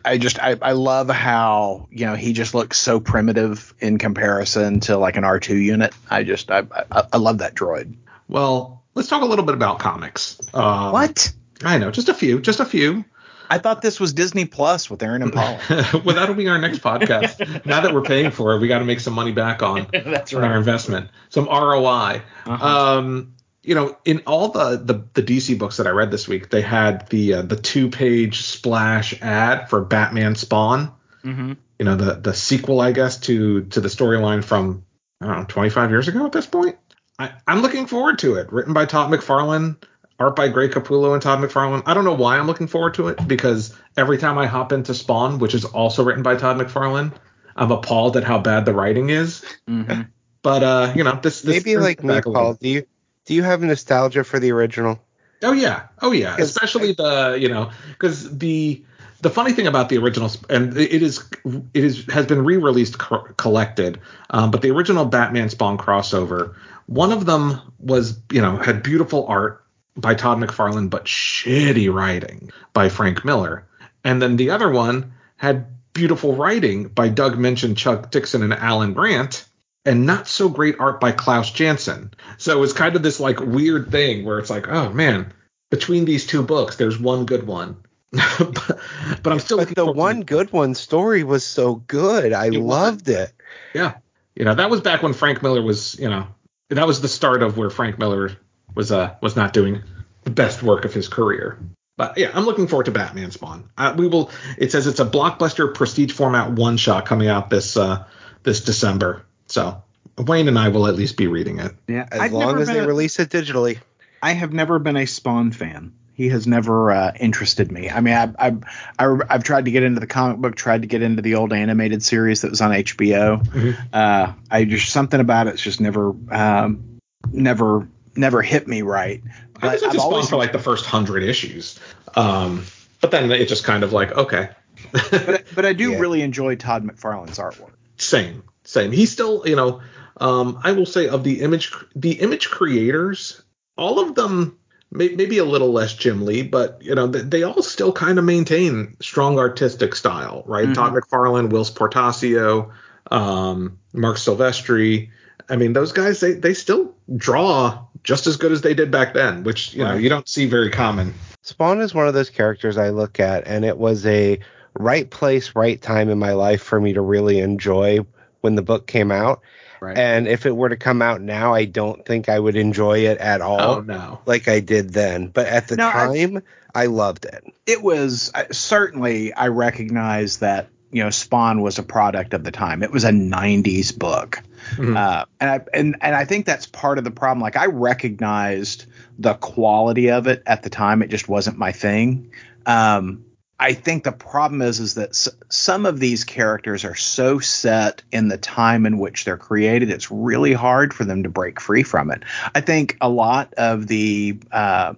I- just I, I love how you know he just looks so primitive in comparison to like an R2 unit. I just I I, I love that droid. Well, let's talk a little bit about comics. Um, What? I know, just a few, just a few. I thought this was Disney Plus with Aaron and Paula. well, that'll be our next podcast. now that we're paying for it, we got to make some money back on, That's on our investment, some ROI. Uh-huh. Um, you know, in all the, the the DC books that I read this week, they had the uh, the two page splash ad for Batman Spawn. mm-hmm. You know, the the sequel, I guess, to to the storyline from I don't know, 25 years ago at this point. I, I'm looking forward to it. Written by Todd McFarlane, art by Greg Capullo and Todd McFarlane. I don't know why I'm looking forward to it because every time I hop into Spawn, which is also written by Todd McFarlane, I'm appalled at how bad the writing is. Mm-hmm. But uh, you know, this, this Maybe like me, Paul. Do you do you have nostalgia for the original? Oh yeah, oh yeah, especially the you know because the the funny thing about the original and it is it is has been re-released co- collected, um, but the original Batman Spawn crossover, one of them was you know had beautiful art by Todd McFarlane but shitty writing by Frank Miller, and then the other one had beautiful writing by Doug Moench, Chuck Dixon, and Alan Grant and not so great art by Klaus Janson. So it was kind of this like weird thing where it's like, oh man, between these two books, there's one good one. but, but, I'm still. But the one good one story was so good. I it loved was. it. Yeah, you know that was back when Frank Miller was, you know, that was the start of where Frank Miller was uh was not doing the best work of his career. But yeah, I'm looking forward to Batman Spawn. Uh, we will. It says it's a blockbuster prestige format one shot coming out this uh this December. So Wayne and I will at least be reading it. Yeah, as I've long as they a, release it digitally. I have never been a Spawn fan. He has never uh, interested me. I mean, I've, I've, I've tried to get into the comic book, tried to get into the old animated series that was on HBO. Mm-hmm. Uh, I just something about it's just never, um, never, never hit me right. But I was into Spawn for like the first hundred issues, um, but then it just kind of like okay. but but I do yeah. really enjoy Todd McFarlane's artwork. Same, same. He's still, you know, um, I will say of the image, the image creators, all of them may, maybe a little less Jim Lee, but you know, they, they all still kind of maintain strong artistic style, right? Mm-hmm. Todd McFarlane, Whilce Portacio, um, Marc Silvestri. I mean, those guys, they they still draw just as good as they did back then, which you right. know you don't see very common. Spawn is one of those characters I look at, and it was a right place, right time in my life for me to really enjoy when the book came out. Right. And if it were to come out now, I don't think I would enjoy it at all. Oh, no. Like I did then. But at the no, time, I, I, loved it. It was uh, certainly, I recognize that, you know, Spawn was a product of the time. It was a 90s book. Mm-hmm. Uh, and I and and I think that's part of the problem. Like I recognized the quality of it at the time. It just wasn't my thing. Um, I think the problem is is that s- some of these characters are so set in the time in which they're created, it's really hard for them to break free from it. I think a lot of the uh,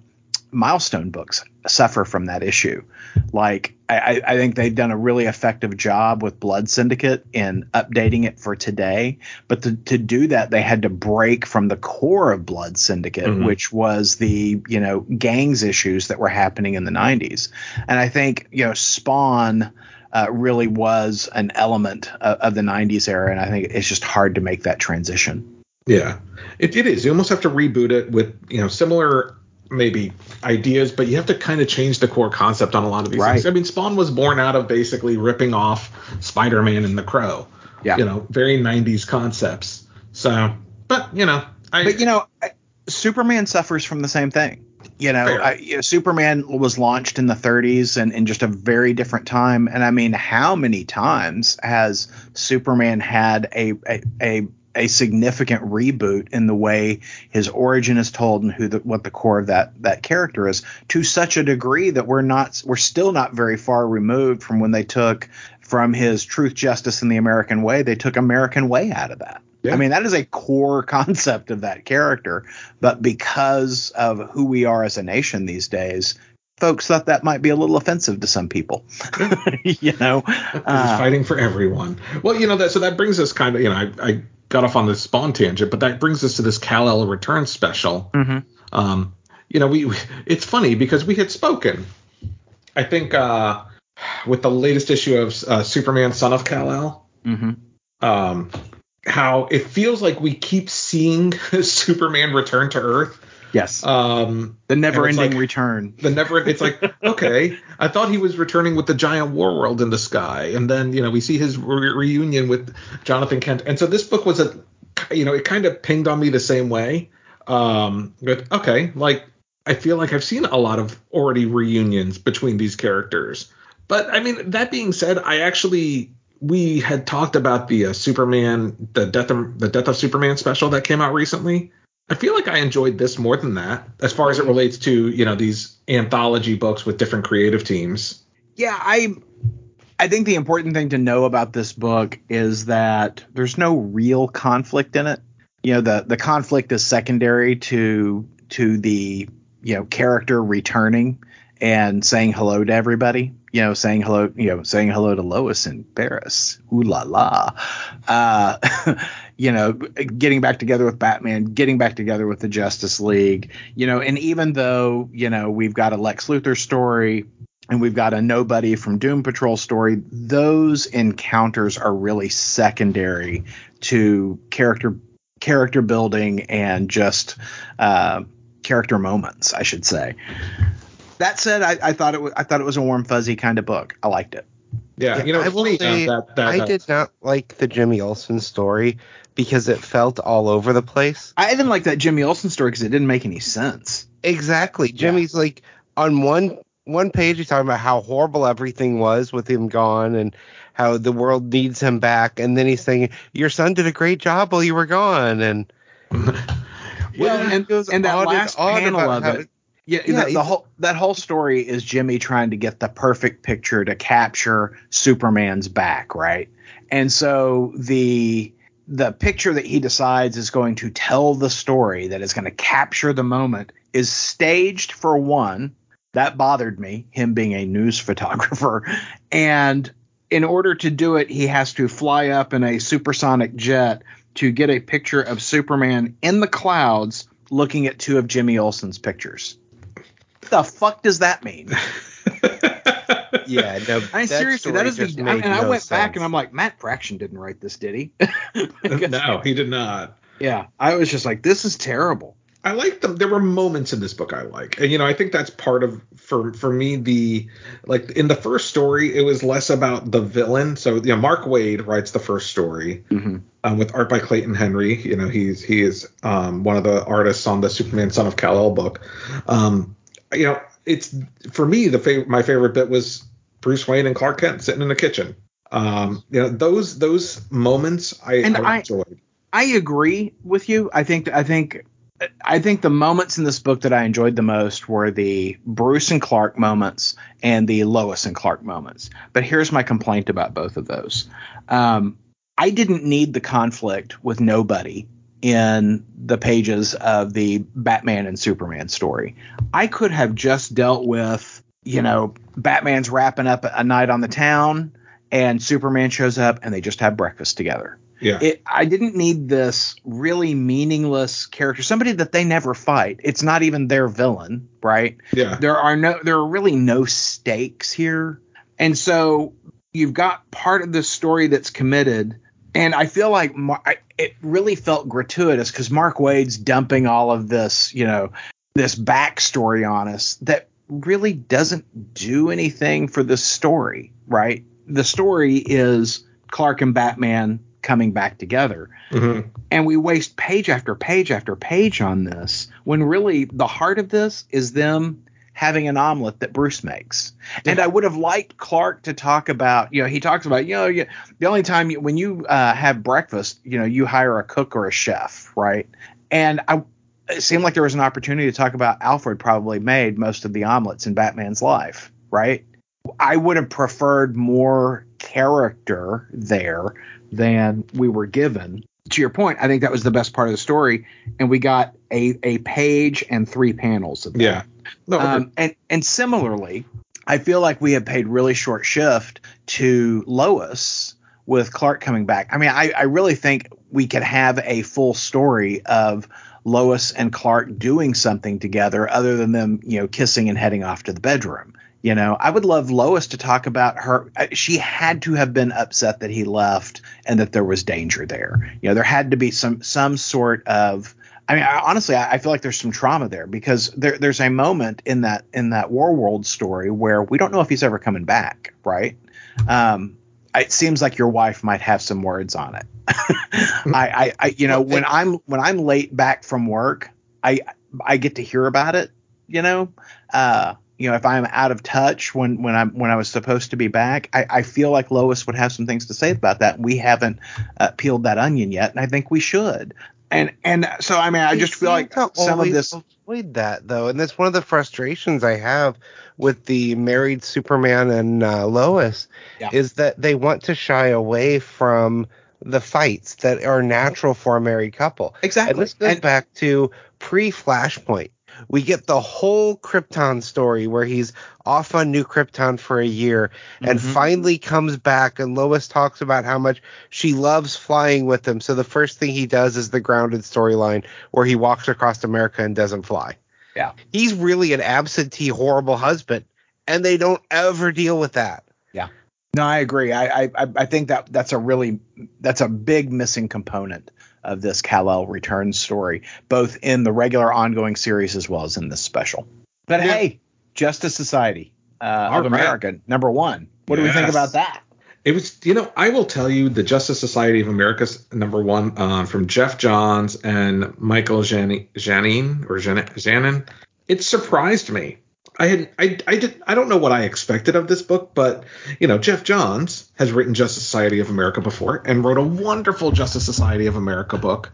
milestone books suffer from that issue. Like I, I, think they've done a really effective job with Blood Syndicate in updating it for today. But to, to do that, they had to break from the core of Blood Syndicate, mm-hmm. which was the you know gangs issues that were happening in the 90s. And I think you know Spawn. Uh, really was an element of, of the 90s era, and I think it's just hard to make that transition. Yeah, it, it is. You almost have to reboot it with you know similar maybe ideas, but you have to kind of change the core concept on a lot of these right. things. I mean, Spawn was born out of basically ripping off Spider-Man and the Crow. Yeah. You know, very 90s concepts. So, but you know, I, but you know, Superman suffers from the same thing. You know, I, you know, Superman was launched in the 30s and in just a very different time. And I mean, how many times has Superman had a a, a a significant reboot in the way his origin is told and who the, what the core of that that character is to such a degree that we're not we're still not very far removed from when they took from his truth justice and the american way they took american way out of that yeah. i mean that is a core concept of that character but because of who we are as a nation these days folks thought that might be a little offensive to some people. you know, uh, fighting for everyone. Well, you know that so that brings us kind of you know I, I got off on this Spawn tangent, but that brings us to this Kal El return special. Mm-hmm. Um, you know, we, we, it's funny because we had spoken, I think, uh, with the latest issue of uh, Superman, Son of Kal El. Mm-hmm. Um, how it feels like we keep seeing Superman return to Earth Yes. Um, the never-ending like, return. The never. It's like okay, I thought he was returning with the giant war world in the sky, and then you know we see his re- reunion with Jonathan Kent, and so this book was a, you know, it kind of pinged on me the same way. Um, but okay, like I feel like I've seen a lot of already reunions between these characters, but I mean that being said, I actually we had talked about the uh, Superman, the death of, the death of Superman special that came out recently I feel like I enjoyed this more than that, as far as it relates to you know these anthology books with different creative teams. Yeah, I I think the important thing to know about this book is that there's no real conflict in it. You know, the the conflict is secondary to to the you know character returning and saying hello to everybody. You know, saying hello, you know, saying hello to Lois in Paris. Ooh la la. Uh, you know, getting back together with Batman, getting back together with the Justice League. You know, and even though you know we've got a Lex Luthor story and we've got a nobody from Doom Patrol story, those encounters are really secondary to character character building and just uh, character moments, I should say. That said, I, I thought it was I thought it was a warm fuzzy kind of book. I liked it. Yeah, you know, I will say that, that, I uh, did not like the Jimmy Olsen story because it felt all over the place. I didn't like that Jimmy Olsen story because it didn't make any sense. Exactly. Jimmy's like on one one page he's talking about how horrible everything was with him gone and how the world needs him back and then he's saying your son did a great job while you were gone and Well, and, and that on and last on panel of it. Yeah, Yeah, the, the whole that whole story is Jimmy trying to get the perfect picture to capture Superman's back, right? And so the the picture that he decides is going to tell the story that is going to capture the moment is staged for one. That bothered me, him being a news photographer. And in order to do it, he has to fly up in a supersonic jet to get a picture of Superman in the clouds looking at two of Jimmy Olsen's pictures. The fuck does that mean? yeah no I mean, seriously, that is the. I, made and I no went back and I'm like, Matt Fraction didn't write this, did he? no, he did not. yeah, I was just like, this is terrible. I like them. There were moments in this book I like, and you know, I think that's part of for for me the like in the first story, it was less about the villain. So you know, Mark Waid writes the first story Mm-hmm. um, with art by Clayton Henry. You know, he's he is um, one of the artists on the Superman Son of Kal El book. Um, you know, it's for me the favorite. My favorite bit was Bruce Wayne and Clark Kent sitting in the kitchen. Um, you know, those those moments I, And I I- enjoyed. I agree with you. I think I think I think the moments in this book that I enjoyed the most were the Bruce and Clark moments and the Lois and Clark moments. But here's my complaint about both of those. Um, I didn't need the conflict with nobody in the pages of the Batman and Superman story. I could have just dealt with, you know, Batman's wrapping up a night on the town and Superman shows up and they just have breakfast together Yeah, it I didn't need this really meaningless character, somebody that they never fight. It's not even their villain, right? yeah. There are no there are really no stakes here. And so you've got part of the story that's committed and I feel like Mar- I- it really felt gratuitous cuz Mark Waid's dumping all of this, you know, this backstory on us that really doesn't do anything for the story, right? The story is Clark and Batman coming back together. Mhm. And we waste page after page after page on this when really the heart of this is them having an omelet that Bruce makes. And I would have liked Clark to talk about, you know, he talks about, you know, you, the only time you, when you uh, have breakfast, you know, you hire a cook or a chef, right? And I, it seemed like there was an opportunity to talk about Alfred probably made most of the omelets in Batman's life, right? I would have preferred more character there than we were given. To your point, I think that was the best part of the story, and we got a a page and three panels of that. Yeah. No, Um, and and similarly, I feel like we have paid really short shift to Lois with Clark coming back. I mean, I, I really think we could have a full story of Lois and Clark doing something together other than them, you know, kissing and heading off to the bedroom. You know, I would love Lois to talk about her. uh, She had to have been upset that he left and that there was danger there. You know, there had to be some some sort of I mean, I, honestly, I, I feel like there's some trauma there because there, there's a moment in that in that War World story where we don't know if he's ever coming back, right? Um, it seems like your wife might have some words on it. I, I, you know, when I'm when I'm late back from work, I I get to hear about it. You know, uh, you know, if I'm out of touch when when I'm when I was supposed to be back, I, I feel like Lois would have some things to say about that. We haven't uh, peeled that onion yet, and I think we should. And and so I mean I just feel like some of this avoid that though, and that's one of the frustrations I have with the married Superman and uh, Lois Yeah. is that they want to shy away from the fights that are natural for a married couple. exactly And this goes And- back to pre Flashpoint. We get the whole Krypton story where he's off on New Krypton for a year and Mhm. finally comes back. And Lois talks about how much she loves flying with him. So the first thing he does is the grounded storyline where he walks across America and doesn't fly. Yeah. He's really an absentee, horrible husband. And they don't ever deal with that. Yeah. No, I agree. I, I I think that that's a really that's a big missing component of this Kal-El return story, both in the regular ongoing series as well as in this special. But Yeah. hey, Justice Society uh, of right. America, number one. What do we think about that? It was, you know, I will tell you, the Justice Society of America's number one uh, from Geoff Johns and Michael Jan- Janin or Janin. It surprised me. I had, I, I did, I don't know what I expected of this book, but you know, Geoff Johns has written Justice Society of America before and wrote a wonderful Justice Society of America book,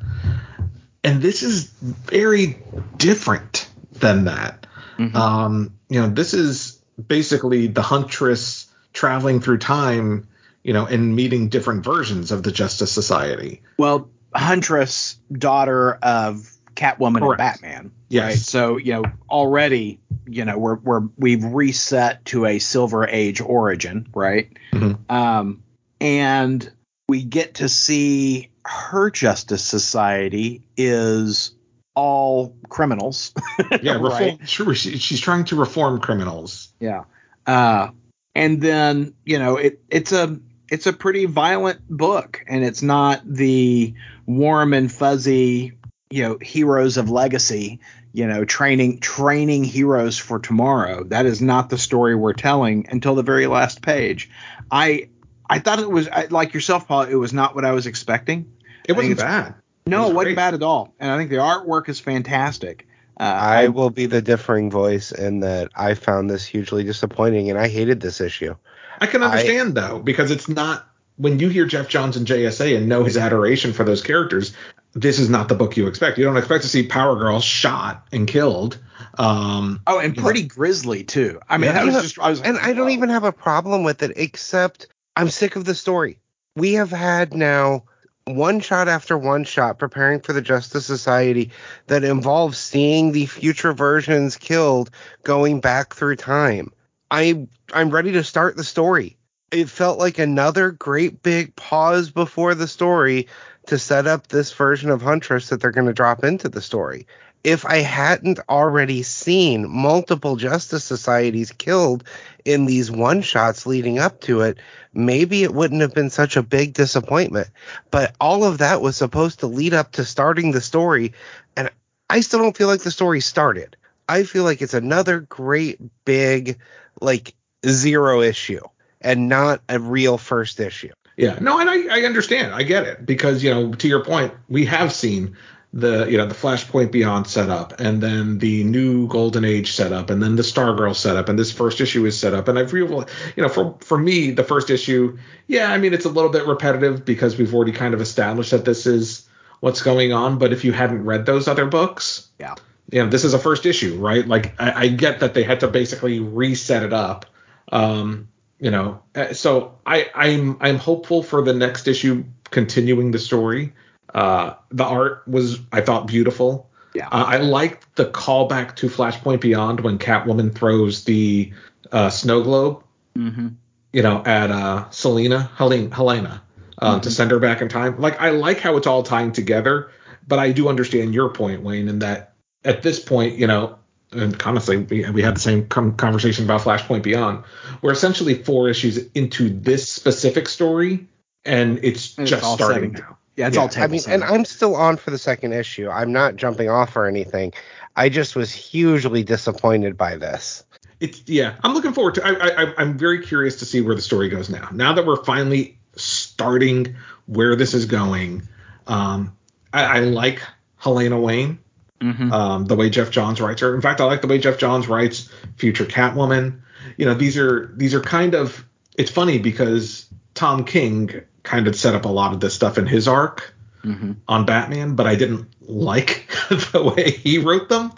and this is very different than that. Um, you know, this is basically the Huntress traveling through time, you know, and meeting different versions of the Justice Society. Well, Huntress, daughter of Catwoman Correct. and Batman. Yes. Right. So you know already you know we're we're we've reset to a Silver Age origin, right? Mhm. Um, and we get to see her Justice Society is all criminals. Yeah, reform, Right. sure, she, she's trying to reform criminals. Yeah. Uh, and then you know it it's a it's a pretty violent book, and it's not the warm and fuzzy you know heroes of legacy you know training training heroes for tomorrow. That is not the story we're telling until the very last page. I i thought it was I- like yourself paul it was not what i was expecting. It I wasn't bad. no It was it wasn't bad at all. And i think the artwork is fantastic. Uh, I will be the differing voice in that I found this hugely disappointing and I hated this issue. I can I- understand though, because it's not when you hear Geoff Johns and JSA and know his adoration for those characters. This is not the book you expect. You don't expect to see Power Girl shot and killed. Um, oh and pretty grisly too i mean Yeah. that was You know, just i was like, And I don't whoa. even have a problem with it, except I'm sick of the story. We have had now one shot after one shot preparing for the Justice Society that involves seeing the future versions killed going back through time. I I'm ready to start the story. It felt like another great big pause before the story to set up this version of Huntress that they're going to drop into the story. If I hadn't already seen multiple Justice Societies killed in these one shots leading up to it, maybe it wouldn't have been such a big disappointment. But all of that was supposed to lead up to starting the story, and I still don't feel like the story started. I feel like it's another great big, like, zero issue and not a real first issue. Yeah, no, and I, I understand. I get it because you know, to your point, we have seen the you know the Flashpoint Beyond setup, and then the new Golden Age setup, and then the Stargirl setup, and this first issue is set up. And I've real, you know, for for me, the first issue, yeah, I mean, it's a little bit repetitive because we've already kind of established that this is what's going on. But if you hadn't read those other books, Yeah. you know, this is a first issue, right? Like I, I get that they had to basically reset it up. Um, you know, uh, so I, I'm I'm hopeful for the next issue continuing the story. Uh, the art was I thought beautiful. Yeah. Uh, I liked the callback to Flashpoint Beyond when Catwoman throws the uh, snow globe, mm-hmm. you know, at uh, Selina Helena, Helena uh, to send her back in time. Like I like how it's all tying together, but I do understand your point, Wayne, in that at this point, you know, and honestly, we, we had the same com- conversation about Flashpoint Beyond. We're essentially four issues into this specific story, and it's And it's just all starting now. yeah it's Yeah. all I mean, setting. and I'm still on for the second issue. I'm not jumping off or anything. I just was hugely disappointed by this. It's yeah. I'm looking forward to. I, I I- I'm very curious to see where the story goes now. Now that we're finally starting where this is going, um, I, I like Helena Wayne. Mhm. um, the way Geoff Johns writes her. In fact, I like the way Geoff Johns writes future Catwoman. You know, these are these are kind of. It's funny because Tom King kind of set up a lot of this stuff in his arc. Mm-hmm. on Batman, but I didn't like the way he wrote them.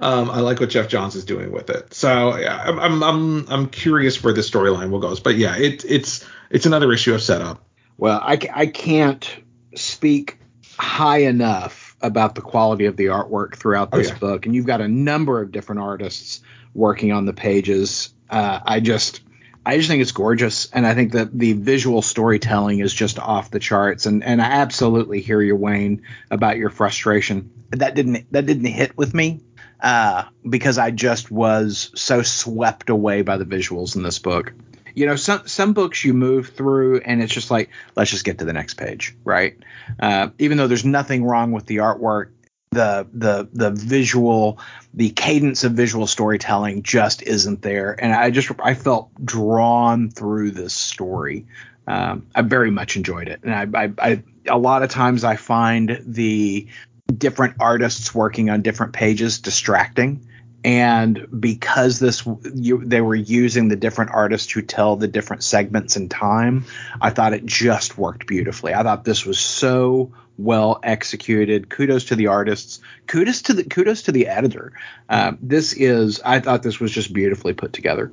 Um, I like what Geoff Johns is doing with it. So yeah, I'm I'm I'm, I'm curious where the storyline will go. But yeah, it, it's it's another issue of setup. Well, I, I can't speak high enough about the quality of the artwork throughout Oh, this yeah. book, and you've got a number of different artists working on the pages. Uh, I just, I just think it's gorgeous, and I think that the visual storytelling is just off the charts. And and I absolutely hear you, Wayne, about your frustration. That didn't that didn't hit with me uh, because I just was so swept away by the visuals in this book. You know, some some books you move through and it's just like, let's just get to the next page, right? Uh, even though there's nothing wrong with the artwork, the the the visual, the cadence of visual storytelling just isn't there, and I just I felt drawn through this story. Um, I very much enjoyed it, and I, I, I a lot of times I find the different artists working on different pages distracting and because this you, they were using the different artists to tell the different segments in time i thought it just worked beautifully. I thought this was so well executed. Kudos to the artists. Kudos to the kudos to the editor. Uh, this is i thought this was just beautifully put together.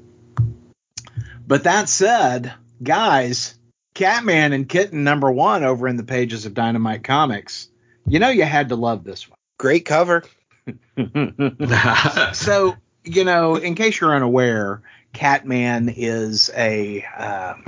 But that said guys catman and kitten number one over in the pages of dynamite comics you know you had to love this one. Great cover. so you know, in case you're unaware, Catman is a um,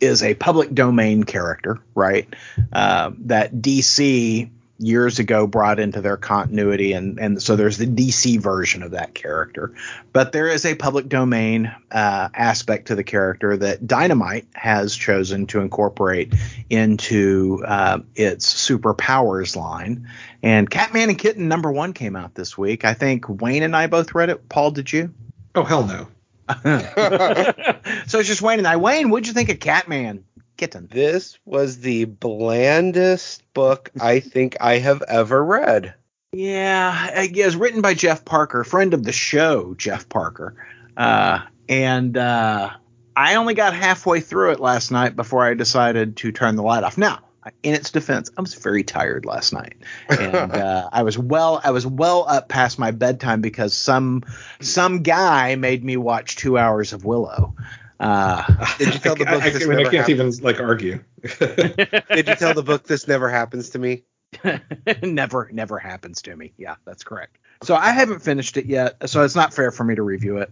is a public domain character, right? Uh, that DC years ago brought into their continuity, and and so there's the DC version of that character, but there is a public domain uh, aspect to the character that Dynamite has chosen to incorporate into uh, its superpowers line. And Catman and Kitten number one came out this week. I think Wayne and I both read it. Paul, did you? Oh hell no. so it's just Wayne and I. Wayne, what'd you think of Catman Kitten? This was the blandest book I think I have ever read. Yeah, it was written by Jeff Parker, friend of the show, Jeff Parker. Uh, and uh, I only got halfway through it last night before I decided to turn the light off. Now, in its defense, I was very tired last night, and uh, I was well, I was well up past my bedtime because some some guy made me watch two hours of Willow. Uh, Did you tell the I, book I, this I mean, I can't happened? even like argue. Did you tell the book this never happens to me? never never happens to me. Yeah, that's correct. So I haven't finished it yet, so it's not fair for me to review it.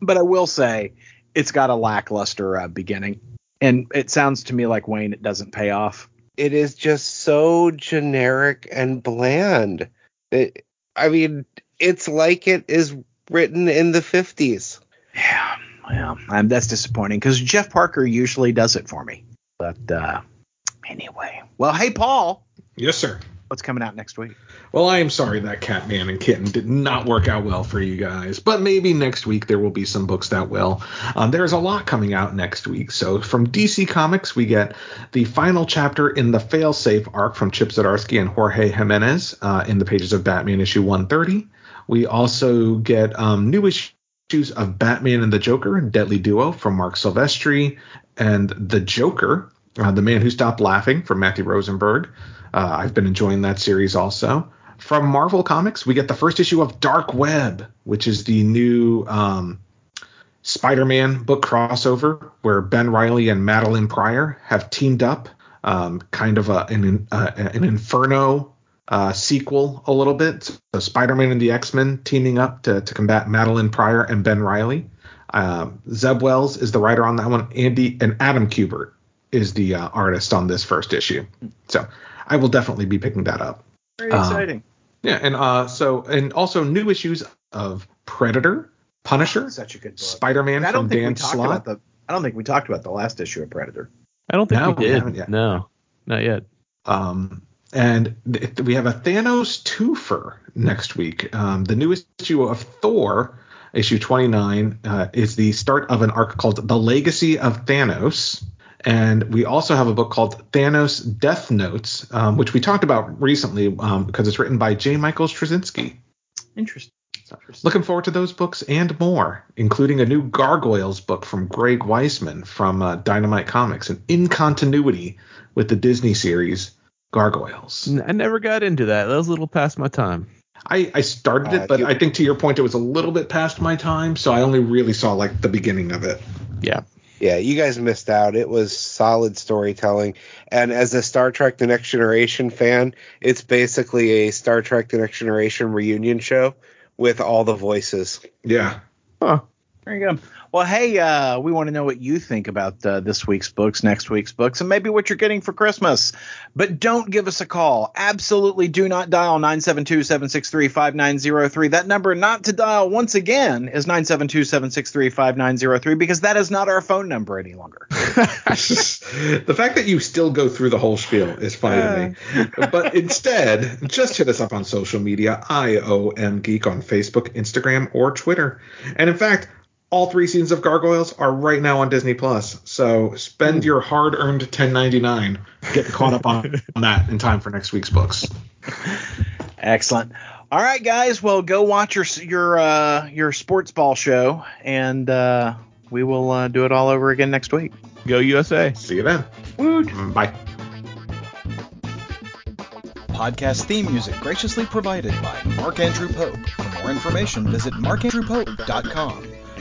But I will say it's got a lackluster uh, beginning, and it sounds to me like Wayne it doesn't pay off. It is just so generic and bland. It, I mean, it's like it is written in the 50s. Yeah, well, um, that's disappointing because Jeff Parker usually does it for me. But uh, anyway, well, hey Paul, yes, sir. what's coming out next week? Well, I am sorry that Catman and Kitten did not work out well for you guys, but maybe next week there will be some books that will. Um, there's a lot coming out next week. So from DC Comics, we get the final chapter in the Failsafe arc from Chip Zdarsky and Jorge Jimenez uh, in the pages of Batman issue 130. We also get um, new issues of Batman and the Joker, and Deadly Duo from Marc Silvestri, and The Joker, uh, The Man Who Stopped Laughing from Matthew Rosenberg. Uh, I've been enjoying that series also. From Marvel Comics, we get the first issue of Dark Web, which is the new um, Spider-Man book crossover where Ben Reilly and Madelyne Pryor have teamed up, um, kind of a, an, uh, an Inferno uh, sequel a little bit. So Spider-Man and the X-Men teaming up to, to combat Madelyne Pryor and Ben Reilly. Um, Zeb Wells is the writer on that one. Andy and Adam Kubert is the uh, artist on this first issue. So I will definitely be picking that up. Very Um, exciting. Yeah, and uh, so and also new issues of Predator, Punisher, Such a good book. Spider-Man I don't from think Dan we talked Slott. about the. I don't think we talked about the last issue of Predator. I don't think No, we we did. haven't yet. No, not yet. Um, and th- we have a Thanos twofer next week. Um, the newest issue of Thor, issue 29, uh, is the start of an arc called The Legacy of Thanos. And we also have a book called Thanos Death Notes, um, which we talked about recently um, because it's written by J. Michael Straczynski. Interesting. Looking forward to those books and more, including a new Gargoyles book from Greg Weisman from uh, Dynamite Comics, and in continuity with the Disney series Gargoyles. I never got into that. That was a little past my time. I, I started Uh, it, but you- I think to your point, it was a little bit past my time, so I only really saw like the beginning of it. Yeah. Yeah, you guys missed out. It was solid storytelling. And as a Star Trek The Next Generation fan, it's basically a Star Trek The Next Generation reunion show with all the voices. Yeah. Huh. There you go. Well, hey, uh, we want to know what you think about uh, this week's books, next week's books, and maybe what you're getting for Christmas. But don't give us a call. Absolutely do not dial 972 763 5903. That number not to dial once again is 972 763 5903 because that is not our phone number any longer. the fact that you still go through the whole spiel is funny to me. But instead, just hit us up on social media, IOM Geek on Facebook, Instagram, or Twitter. And in fact, all three seasons of Gargoyles are right now on Disney Plus. So spend your hard-earned 10.99 getting caught up on, on that in time for next week's books. Excellent. All right, guys. Well, go watch your your uh, your sports ball show, and uh, we will uh, do it all over again next week. Go USA. See you then. Bye. Podcast theme music graciously provided by Mark Andrew Pope. For more information, visit markandrewpope.com.